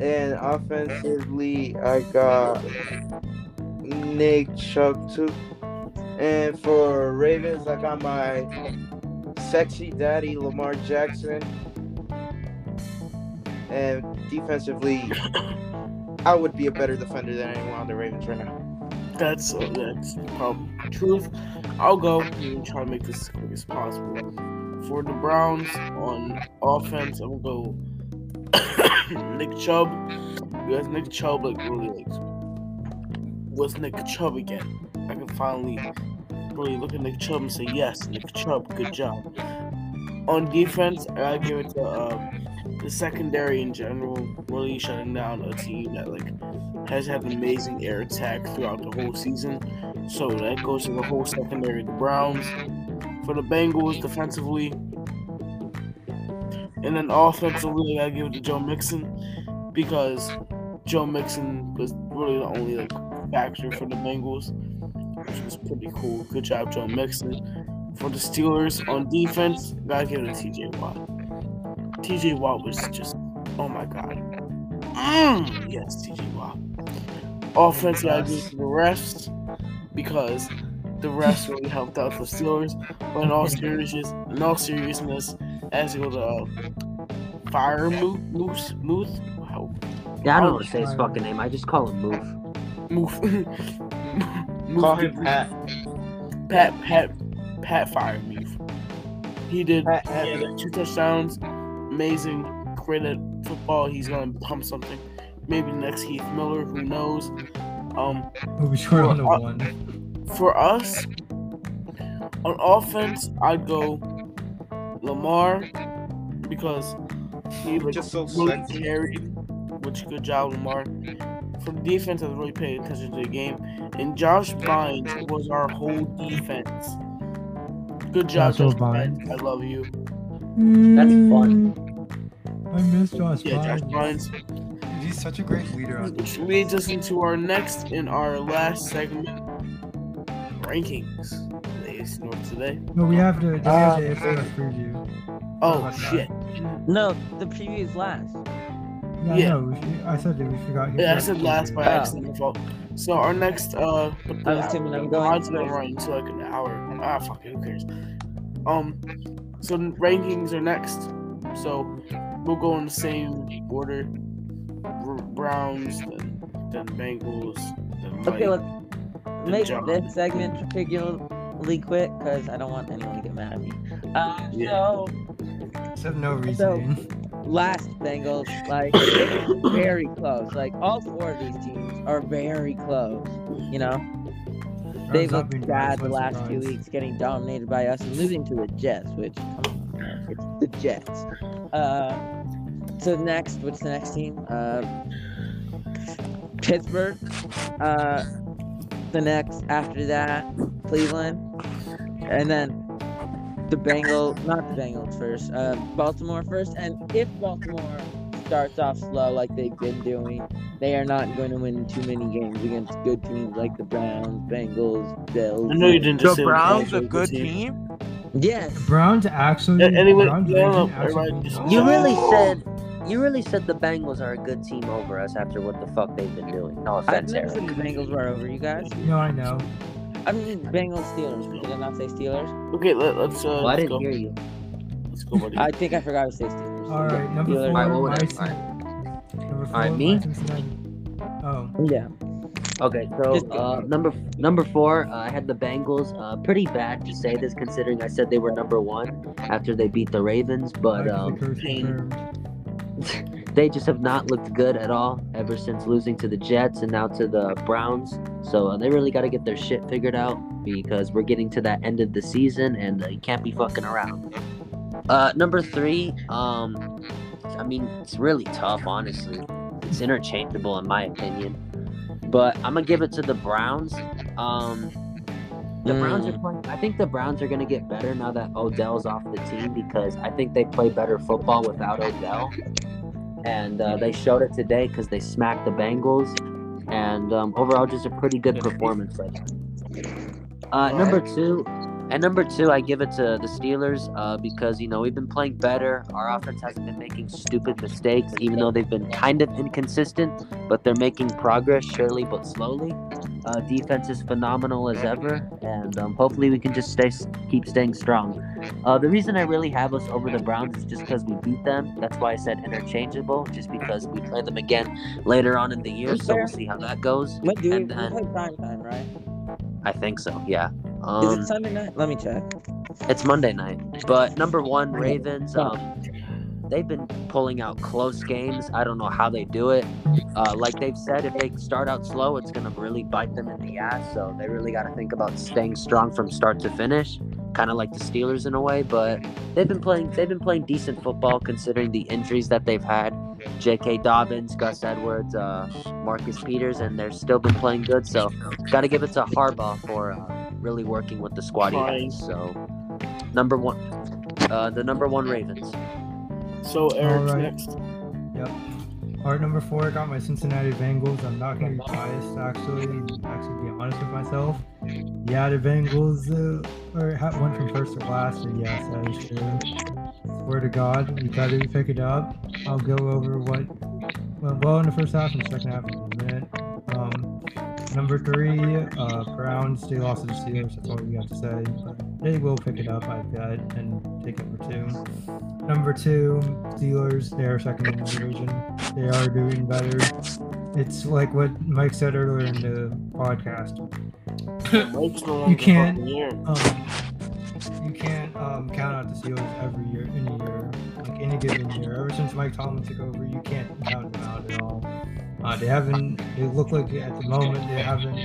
And offensively, I got Nick Chubb too. And for Ravens, I got my sexy daddy Lamar Jackson. And defensively, I would be a better defender than anyone on the Ravens right now. That's uh, that's the problem. Truth, I'll go and try to make this as quick as possible. For the Browns on offense, I'm gonna go *coughs* Nick Chubb. Because Nick Chubb like really like was Nick Chubb again. I can finally really look at Nick Chubb and say yes, Nick Chubb, good job. On defense, I give it to um, the secondary in general, really shutting down a team that like has had an amazing air attack throughout the whole season. So that goes to the whole secondary the Browns. For the Bengals defensively. And then offensively, I give it to Joe Mixon because Joe Mixon was really the only like factor for the Bengals, which was pretty cool. Good job, Joe Mixon. For the Steelers on defense, gotta give it to TJ Watt. TJ Watt was just, oh my god. Mm, yes, TJ Watt. Offense, gotta give it to the refs because the refs really helped out the Steelers. But in all seriousness, in all seriousness, I have to go to uh, Fire Moose. Moose. Moose. Wow. Yeah, I don't know to say his fucking name. I just call him Moof. Move. *laughs* Move. Call him Pat. Pat. Pat. Pat Fire Move. He did. Pat He had Evans. two touchdowns. Amazing. Great at football. He's gonna pump something. Maybe next Heath Miller. Who knows? Um. We'll be short on the uh, one. For us, on offense, I'd go Lamar because he like Just so really sexy. carried. Which good job, Lamar. For the defense, I was really paying attention to the game. And Josh Bynes was our whole defense. Good job, Joshua Josh Bynes. Bynes. I love you. That's fun. I miss Josh Yeah, Josh Bynes. Bynes. He's such a great leader on Which leads us into our next and our last segment rankings. Ladies and today. No, we have to. We have Uh, preview. Oh about that? shit. No, the preview is last. Yeah, Yeah. no, we, I said that we forgot. he Yeah, I said last by Oh. accident. my. So our next uh I was assuming I'm going Odds gonna first. run into like an hour. Ah fuck it, who cares? Um so rankings are next. So we'll go in the same order. R- Browns, then then Bengals, then Okay, Mike. let's make John. this segment particularly quick because I don't want anyone to get mad at me. Uh, Yeah. So Except no So- reasoning. Last Bengals, like very close. Like all four of these teams are very close. You know, they've looked bad the last few surprise. weeks, getting dominated by us and losing to the Jets. Which come on, it's the Jets. Uh, so next, what's the next team? Uh, Pittsburgh. Uh, the next after that, Cleveland, and then the Bengals. Not the Bengals first. Uh, Baltimore first. And if Baltimore starts off slow like they've been doing, they are not going to win too many games against good teams like the Browns, Bengals, Bills. I know you didn't The say Browns a good team. Yes. The Browns actually. A- anyone- Browns no, no, actually just- You really said you really said the Bengals are a good team over us after what the fuck they've been doing. No offense, never Eric. said the Bengals were over you guys. *laughs* No, I know. I mean Bengals Steelers. Did I not say Steelers? Okay, let, let's uh Well, I let's didn't go. hear you. Let's go, buddy. *laughs* I think I forgot to say Steelers. All right, number Steelers. four. Alright, well, my whatever. Cin- Alright. Number four. Alright, me? Oh, Yeah. Okay, so uh, number number four, uh, I had the Bengals. Uh, pretty bad to say this, considering I said they were number one after they beat the Ravens, but Back to the um, pain. *laughs* they just have not looked good at all ever since losing to the Jets and now to the Browns. So uh, they really got to get their shit figured out because we're getting to that end of the season and uh, you can't be fucking around. Uh, number three, um, I mean, it's really tough, honestly. It's interchangeable in my opinion, but I'm gonna give it to the Browns. Um, the Browns are playing. I think the Browns are gonna get better now that Odell's off the team because I think they play better football without Odell, and uh, they showed it today because they smacked the Bengals, and um, overall just a pretty good performance by them. Uh, number two, and number two, I give it to the Steelers uh, because you know we've been playing better. Our offense hasn't been making stupid mistakes, even though they've been kind of inconsistent, but they're making progress surely but slowly. Uh, defense is phenomenal as ever, and um, hopefully we can just stay keep staying strong. Uh, the reason I really have us over the Browns is just because we beat them. That's why I said interchangeable, just because we play them again later on in the year, so we'll see how that goes. What do we, And we then- play prime time, right? I think so, yeah. Is Um, it Sunday night? Let me check. it's Monday night. But number one, Ravens. Um, they've been pulling out close games. I don't know how they do it. Uh, like they've said, if they start out slow, it's gonna really bite them in the ass. So they really got to think about staying strong from start to finish, kind of like the Steelers in a way. But they've been playing. They've been playing decent football considering the injuries that they've had. J.K. Dobbins, Gus Edwards, uh, Marcus Peters, and they're still been playing good. So got to give it to Harbaugh for uh, really working with the squad he has. So number one, uh, the number one Ravens. So Eric's Alright. next. Yep. Art number four, I got my Cincinnati Bengals. I'm not gonna be biased, actually. Actually, be honest with myself. Yeah, the Bengals uh, ha- went from first to last, and yes, that is true. Swear to God, you to pick it up. I'll go over what went well in the first half and second half in a minute. Um, number three, uh, Browns. They lost to the Steelers. That's all we have to say. But they will pick it up, I bet, and take it for two. number two, Steelers. They are second in the division. They are doing better. It's like what Mike said earlier in the podcast. You can't- Um, you can't um, count out the Steelers every year, any year, like any given year. Ever since Mike Tomlin took over, you can't count them out at all. Uh, they haven't. They look like at the moment they haven't.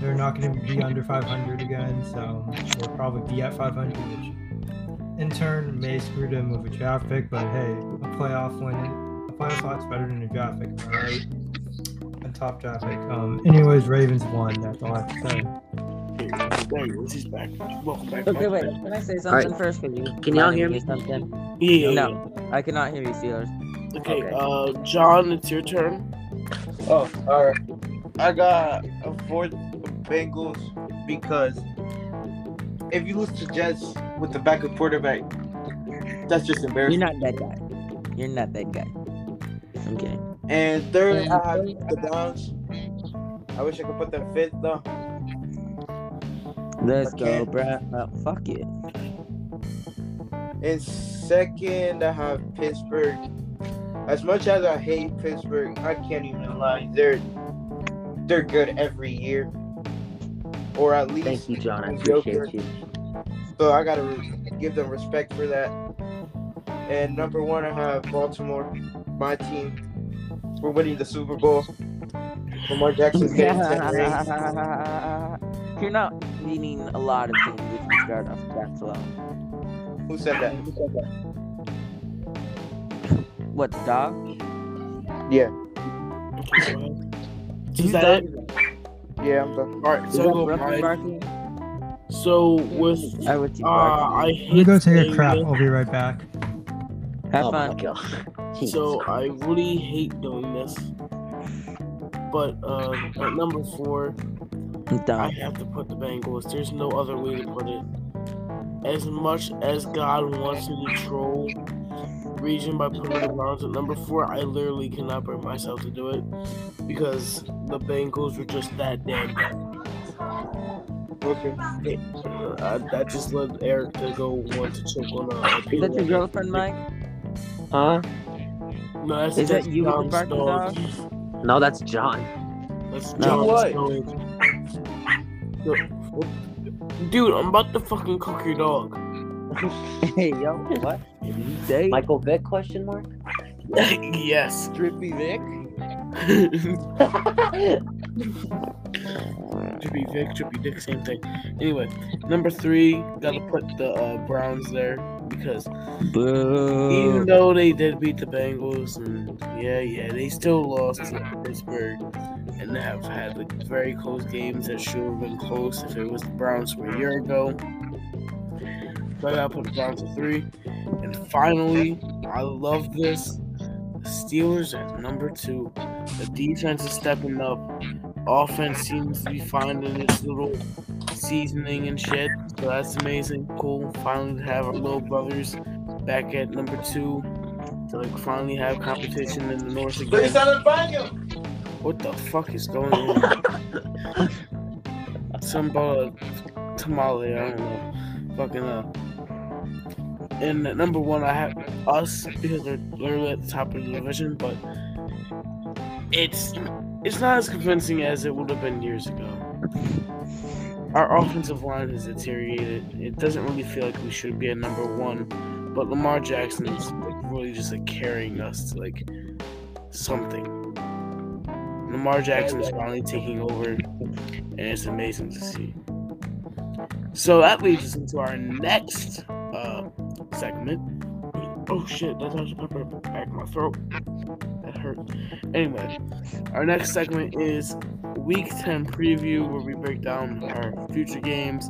They're not going to be under 500 again, so they'll probably be at 500, which in turn may screw them with a draft pick. But hey, a playoff win, a playoff spot's better than a draft pick, am I right? A top draft pick. Um. Anyways, Ravens won. That's all I have to say. Bengals, he's back. Welcome back. Okay, wait. back. Can I say right. something first? Can you? Can y'all hear me? Something? Yeah, yeah, No, I cannot hear you, Steelers. Okay, Okay. uh, John, it's your turn. Oh, all right. I got a fourth Bengals because if you lose to Jets with the backup quarterback, that's just embarrassing. You're not that guy. You're not that guy. I'm kidding. And third, I have the Browns. I wish I could put them fifth though. Let's go, can't. bruh. Uh, fuck it. And second, I have Pittsburgh. As much as I hate Pittsburgh, I can't even lie. They're they're good every year, or at least Thank you, John. I mediocre. appreciate you. So I gotta re- give them respect for that. And number one, I have Baltimore, my team. We're winning the Super Bowl. Lamar Jackson's *laughs* getting 10 rings. You're not meaning a lot of things if you start off that slow. Who said that? What, dog? Yeah, Okay, go ahead. You Is that done? it? yeah, I'm done. All right, so that go Brooklyn mine. barking? So with I would you uh. I hate gonna go take a crap. this, I'll be right back. Have oh fun. my *laughs* So I really hate doing this, but uh, at number four, I'm I have to put the Bengals. There's no other way to put it. As much as God wants me to troll region by putting the Browns at number four, I literally cannot bring myself to do it because the Bengals were just that damn good. Okay. I, I uh, just led Eric to go one to choke on a. Is that your girlfriend, Mike? Huh? No, that's Is that you with the John's barking dog. dog? No, that's John. That's No. What? dog. Dude, I'm about to fucking cook your dog. *laughs* hey, yo, what? Did you say? Michael Vick? Question mark. *laughs* yes. Drippy Vic. Drippy *laughs* Vic, Drippy Dick, same thing. Anyway, number three, gotta put the uh, Browns there because even though they did beat the Bengals, and yeah, yeah, they still lost to Pittsburgh and have had like very close games that should have been close if it was the Browns from a year ago. So I gotta put the Browns at three. And finally, I love this. The Steelers at number two. The defense is stepping up. Offense seems to be finding its little seasoning and shit. So that's amazing. Cool. Finally to have our little brothers back at number two. To like finally have competition in the North again. What the fuck is going on? *laughs* Some about of tamale, I don't know. Fucking uh. And number one, I have us because they're literally at the top of the division, but it's it's not as convincing as it would have been years ago. Our offensive line has deteriorated. It doesn't really feel like we should be at number one, but Lamar Jackson is like really just like carrying us to like something. Lamar Jackson is finally taking over, and it's amazing to see. So that leads us into our next segment. Oh shit, that touched the pepper back in my throat. That hurt. Anyway, our next segment is Week 10 preview, where we break down our future games.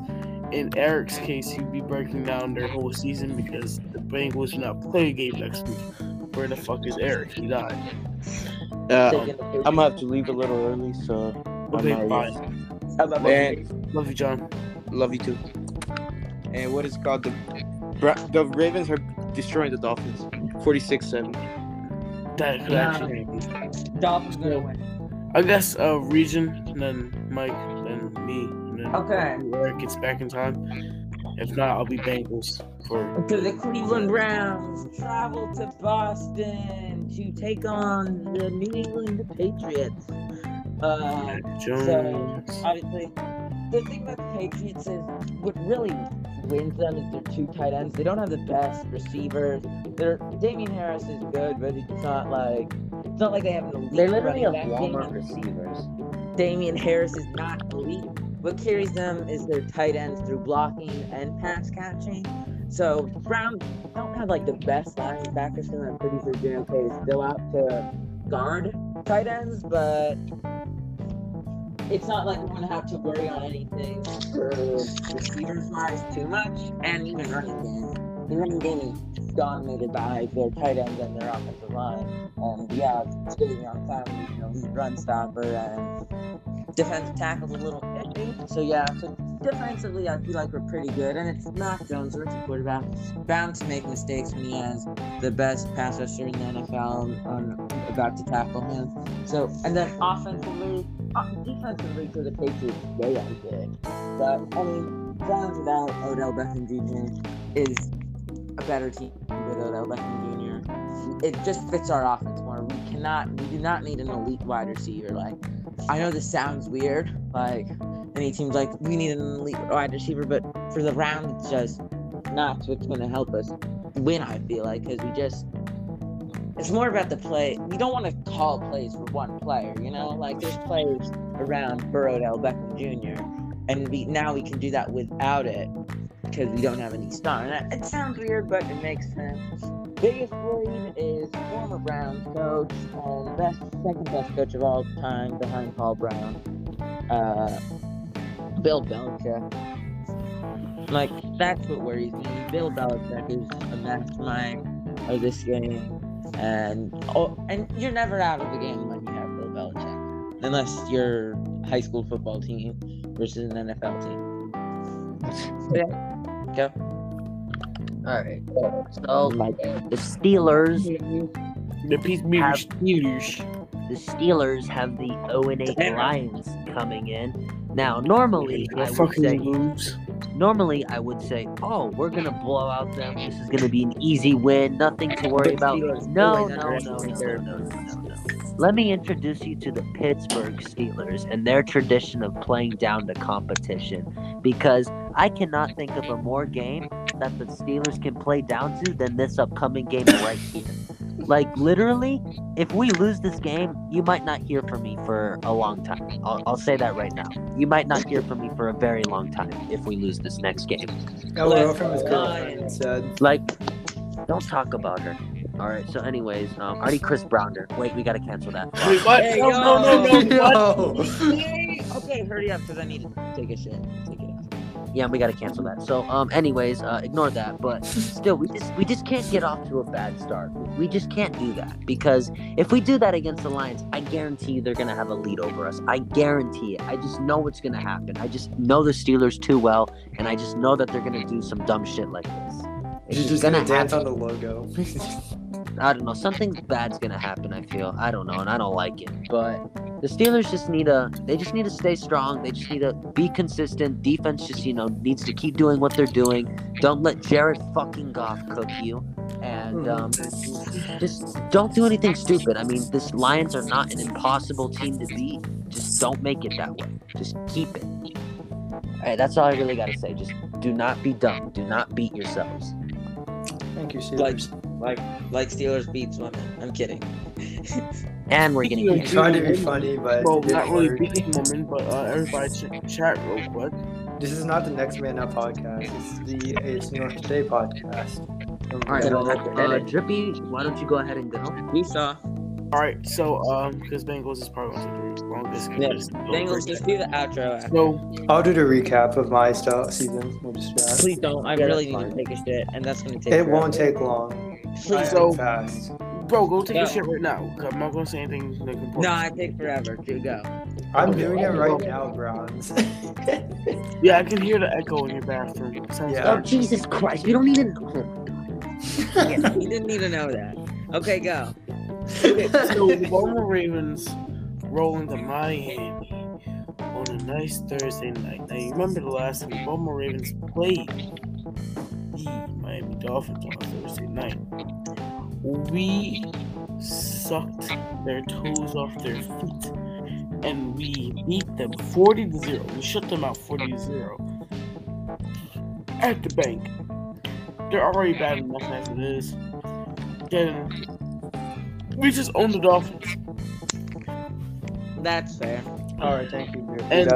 In Eric's case, he'd be breaking down their whole season because the Bengals do not play a game next week. Where the fuck is Eric? He died. Uh, I'm gonna have to leave a little early, so Okay, I'm bye. How about And Love you, John. love you too. And what is it called the Bra- the Ravens are destroying the Dolphins, 46-7. That could Yeah. actually happen. Dolphins gonna win. I guess uh, region, and then Mike, then me, and then Okay. Eric gets back in time. If not, I'll be Bengals for. So the Cleveland Browns travel to Boston to take on the New England Patriots. Uh, Jones. obviously, the thing about the Patriots is what really wins them is their two tight ends. They don't have the best receivers. Their Damien Harris is good, but it's not like it's not like they have an elite They're literally back. Walmart Damian- receivers. Damien Harris is not elite. What carries them is their tight ends through blocking and pass catching. So Browns don't have like the best linebackers, so I'm pretty sure okay is still out to guard tight ends, but it's not like we're gonna have to worry on anything for receivers too much, and even running game. The running game is dominated by their tight ends and their offensive line. And yeah, Jadeveon Clowney, you know, run stopper and defensive tackle's a little iffy. So yeah, so defensively I feel like we're pretty good. And it's Mac Jones, rookie quarterback, bound to make mistakes when he has the best pass rusher in the NFL on about to tackle him. So and then offensively, uh, defensively for the Patriots, they are good. But I mean, Browns without Odell Beckham Jr. is a better team with Odell Beckham Jr. It just fits our offense more. We cannot, we do not need an elite wide receiver. Like, I know this sounds weird. Like, any team's like, we need an elite wide receiver, but for the round, it's just not what's going to help us win. I feel like because we just, it's more about the play. We don't want to call plays for one player. You know, like there's players around for Odell Beckham Jr. And we now we can do that without it because we don't have any star. And it sounds weird, but it makes sense. Biggest worry is former Browns coach and best second best coach of all time behind Paul Brown, uh, Bill Belichick. Like that's what worries me. Bill Belichick is a mastermind of this game, and oh, and you're never out of the game when you have Bill Belichick, unless you're high school football team versus an NFL team. *laughs* Yeah. Go. All right. So mm. the Steelers, The Pete Beaver Have- Steelers. the Steelers have the 0 and 8 Lions coming in. Now, normally They're I would say, lose. normally I would say, oh, we're gonna blow out them. This is gonna be an easy win. Nothing to worry about. No, no, no, no, underestimate no, their no, no, no, no. Let me introduce you to the Pittsburgh Steelers and their tradition of playing down to competition. Because I cannot think of a more game that the Steelers can play down to than this upcoming game *coughs* right here. Like literally, if we lose this game, you might not hear from me for a long time. I'll, I'll say that right now. You might not hear from me for a very long time if we lose this next game. LOL from his girlfriend said. Like, don't talk about her. All right. So, anyways, um, already Chris Browner. Wait, we gotta cancel that. Wait, what? Hey, no, no, no, no, *laughs* Yo. what? Okay, hurry up because I need to take a shit. Take it off. Yeah, we gotta cancel that. So, um, anyways, uh, ignore that. But still, we just we just can't get off to a bad start. We just can't do that because if we do that against the Lions, I guarantee they're gonna have a lead over us. I guarantee it. I just know what's gonna happen. I just know the Steelers too well, and I just know that they're gonna do some dumb shit like this. It's You're just just gonna gonna dance happen. on the logo. *laughs* I don't know. Something bad's gonna happen. I feel. I don't know, and I don't like it. But the Steelers just need to. They just need to stay strong. They just need to be consistent. Defense just you know needs to keep doing what they're doing. Don't let Jared fucking Goff cook you, and um, just don't do anything stupid. I mean, this Lions are not an impossible team to beat. Just don't make it that way. Just keep it. All right, that's all I really gotta say. Just do not be dumb. Do not beat yourselves. Thank you, Steelers. like, like like Steelers beats women. I'm kidding. *laughs* And we're gonna Yeah, get You tried to be funny, but Well, it didn't really beating woman, but uh, everybody ch- chat real quick. This is not the Next Man Up podcast. It's the It's New York Today podcast. All right, well, don't have to uh. Drippy, why don't you go ahead and go? We saw. All right, so um, because Bengals is probably going to the longest. Yeah, because- Bengals, just do the outro. After. So I'll do the recap of my style season. We'll just do that. Please don't. I Yeah, really that's need to take a shit, and that's gonna take. It forever. won't take long. Please So- fast. Bro, go take Yeah. a shit right now. I'm not gonna say anything like important. No, I take forever. Do go. I'm Okay, doing it well- right now, Browns. *laughs* Yeah, I can hear the echo in your bathroom. Sounds Yeah. Oh. Jesus Christ, we don't even. Oh, Yeah, you didn't need to know that. Okay, go. Okay, so the Baltimore Ravens rolling to Miami on a nice Thursday night. Now you remember the last time the Baltimore Ravens played Dolphins on Thursday night. We sucked their toes off their feet, and we beat them 40 to zero. We shut them out 40 to zero at the bank. They're already bad enough as it is. Then we just own the Dolphins. That's fair. All right, thank you. Is And-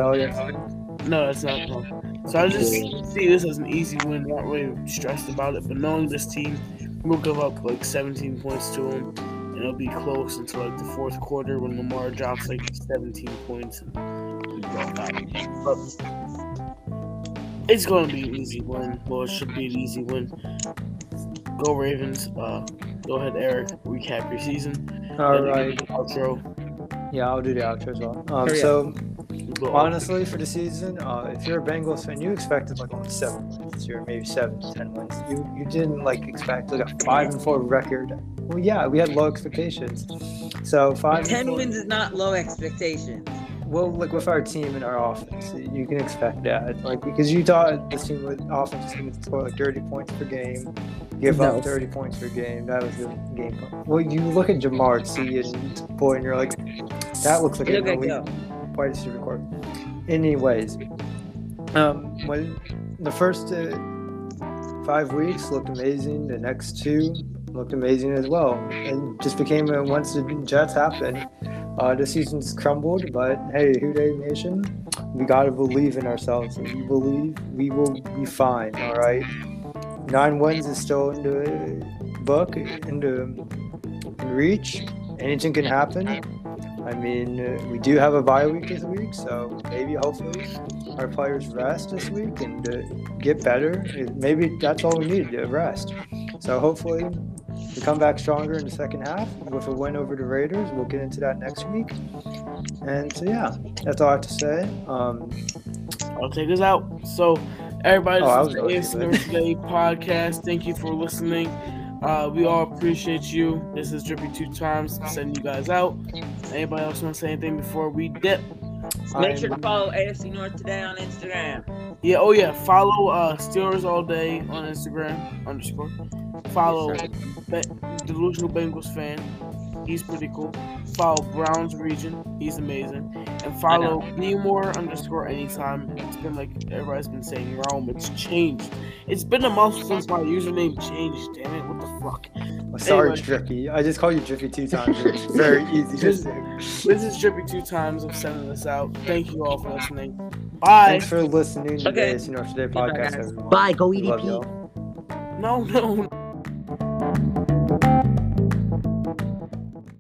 that all you have? No, that's not fun. So I just see this as an easy win, not really stressed about it. But knowing this team, we'll give up like 17 points to them, and it'll be close until like the fourth quarter when Lamar drops like 17 points. And we go back. But it's going to be an easy win. Well, it should be an easy win. Go Ravens. Uh, go ahead, Eric. Recap your season. All Then right. Outro. Yeah, I'll do the outro as well. Um, so You go honestly, for the season, uh, if you're a Bengals fan, you expected like only seven wins year, maybe seven, ten wins. You you didn't like expect like a five and four record. Well, yeah, we had low expectations. So five. and Ten wins is not low expectations. Well, like with our team and our offense, you can expect that. Like because you thought this team would offense team would score like 30 points per game, give No. up 30 points per game. That was the game plan. Well, you look at Ja'Marr T and boy, and you're like, that looks like an at elite go. Wide receiver core. Anyways, um, when the first uh, five weeks looked amazing, the next two looked amazing as well, and just became a, once the Jets happened, uh, the season's crumbled. But hey, Dey Nation, we gotta believe in ourselves, we believe we will be fine. All right, nine wins is still in the book, in the in reach. Anything can happen. I mean, uh, we do have a bye week this week, so maybe, hopefully, our players rest this week and uh, get better. Maybe that's all we need, uh, rest. So hopefully, we come back stronger in the second half with a win over the Raiders. We'll get into that next week. And so, yeah, that's all I have to say. Um, I'll take us out. So, everybody, Oh, this is the going AFC Today podcast. Thank you for listening. Uh, we all appreciate you. This is Drippy Two Times sending you guys out. Anybody else want to say anything before we dip? Make sure I'm- to follow AFC North today on Instagram. Yeah, oh yeah. Follow uh Steelers all day on Instagram underscore. Follow Be- Delusional Bengals fan. He's pretty cool. Follow Browns Region. He's amazing. And follow Be More underscore anytime. It's been like everybody's been saying Rome. It's changed. It's been a month since my username changed. Damn it! What the fuck? sorry, Anyway. Drippy. I just call you Drippy two times. It's *laughs* very easy to. This is Drippy two times. I'm sending this out. Thank you all for listening. Bye. Thanks for listening to Okay. the AFC North Today podcast, Bye, go Love EDP. y'all. No, no.